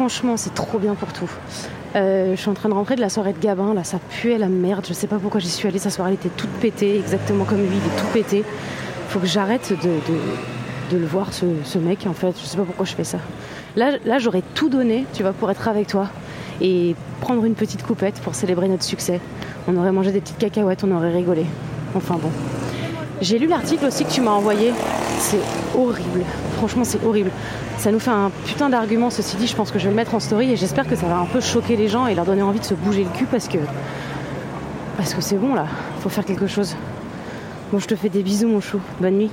Franchement, c'est trop bien pour tout. Euh, je suis en train de rentrer de la soirée de Gabin, là ça puait la merde, je sais pas pourquoi j'y suis allée, sa soirée elle était toute pétée, exactement comme lui, il est tout pété. Faut que j'arrête de, le voir ce, ce mec en fait, je sais pas pourquoi je fais ça. Là, là j'aurais tout donné, tu vois, pour être avec toi et prendre une petite coupette pour célébrer notre succès. On aurait mangé des petites cacahuètes, on aurait rigolé. Enfin bon. J'ai lu l'article aussi que tu m'as envoyé. C'est horrible. Franchement, c'est horrible. Ça nous fait un putain d'argument. Ceci dit, je pense que je vais le mettre en story et j'espère que ça va un peu choquer les gens et leur donner envie de se bouger le cul parce que. Parce que c'est bon là. Faut faire quelque chose. Bon, je te fais des bisous, mon chou. Bonne nuit.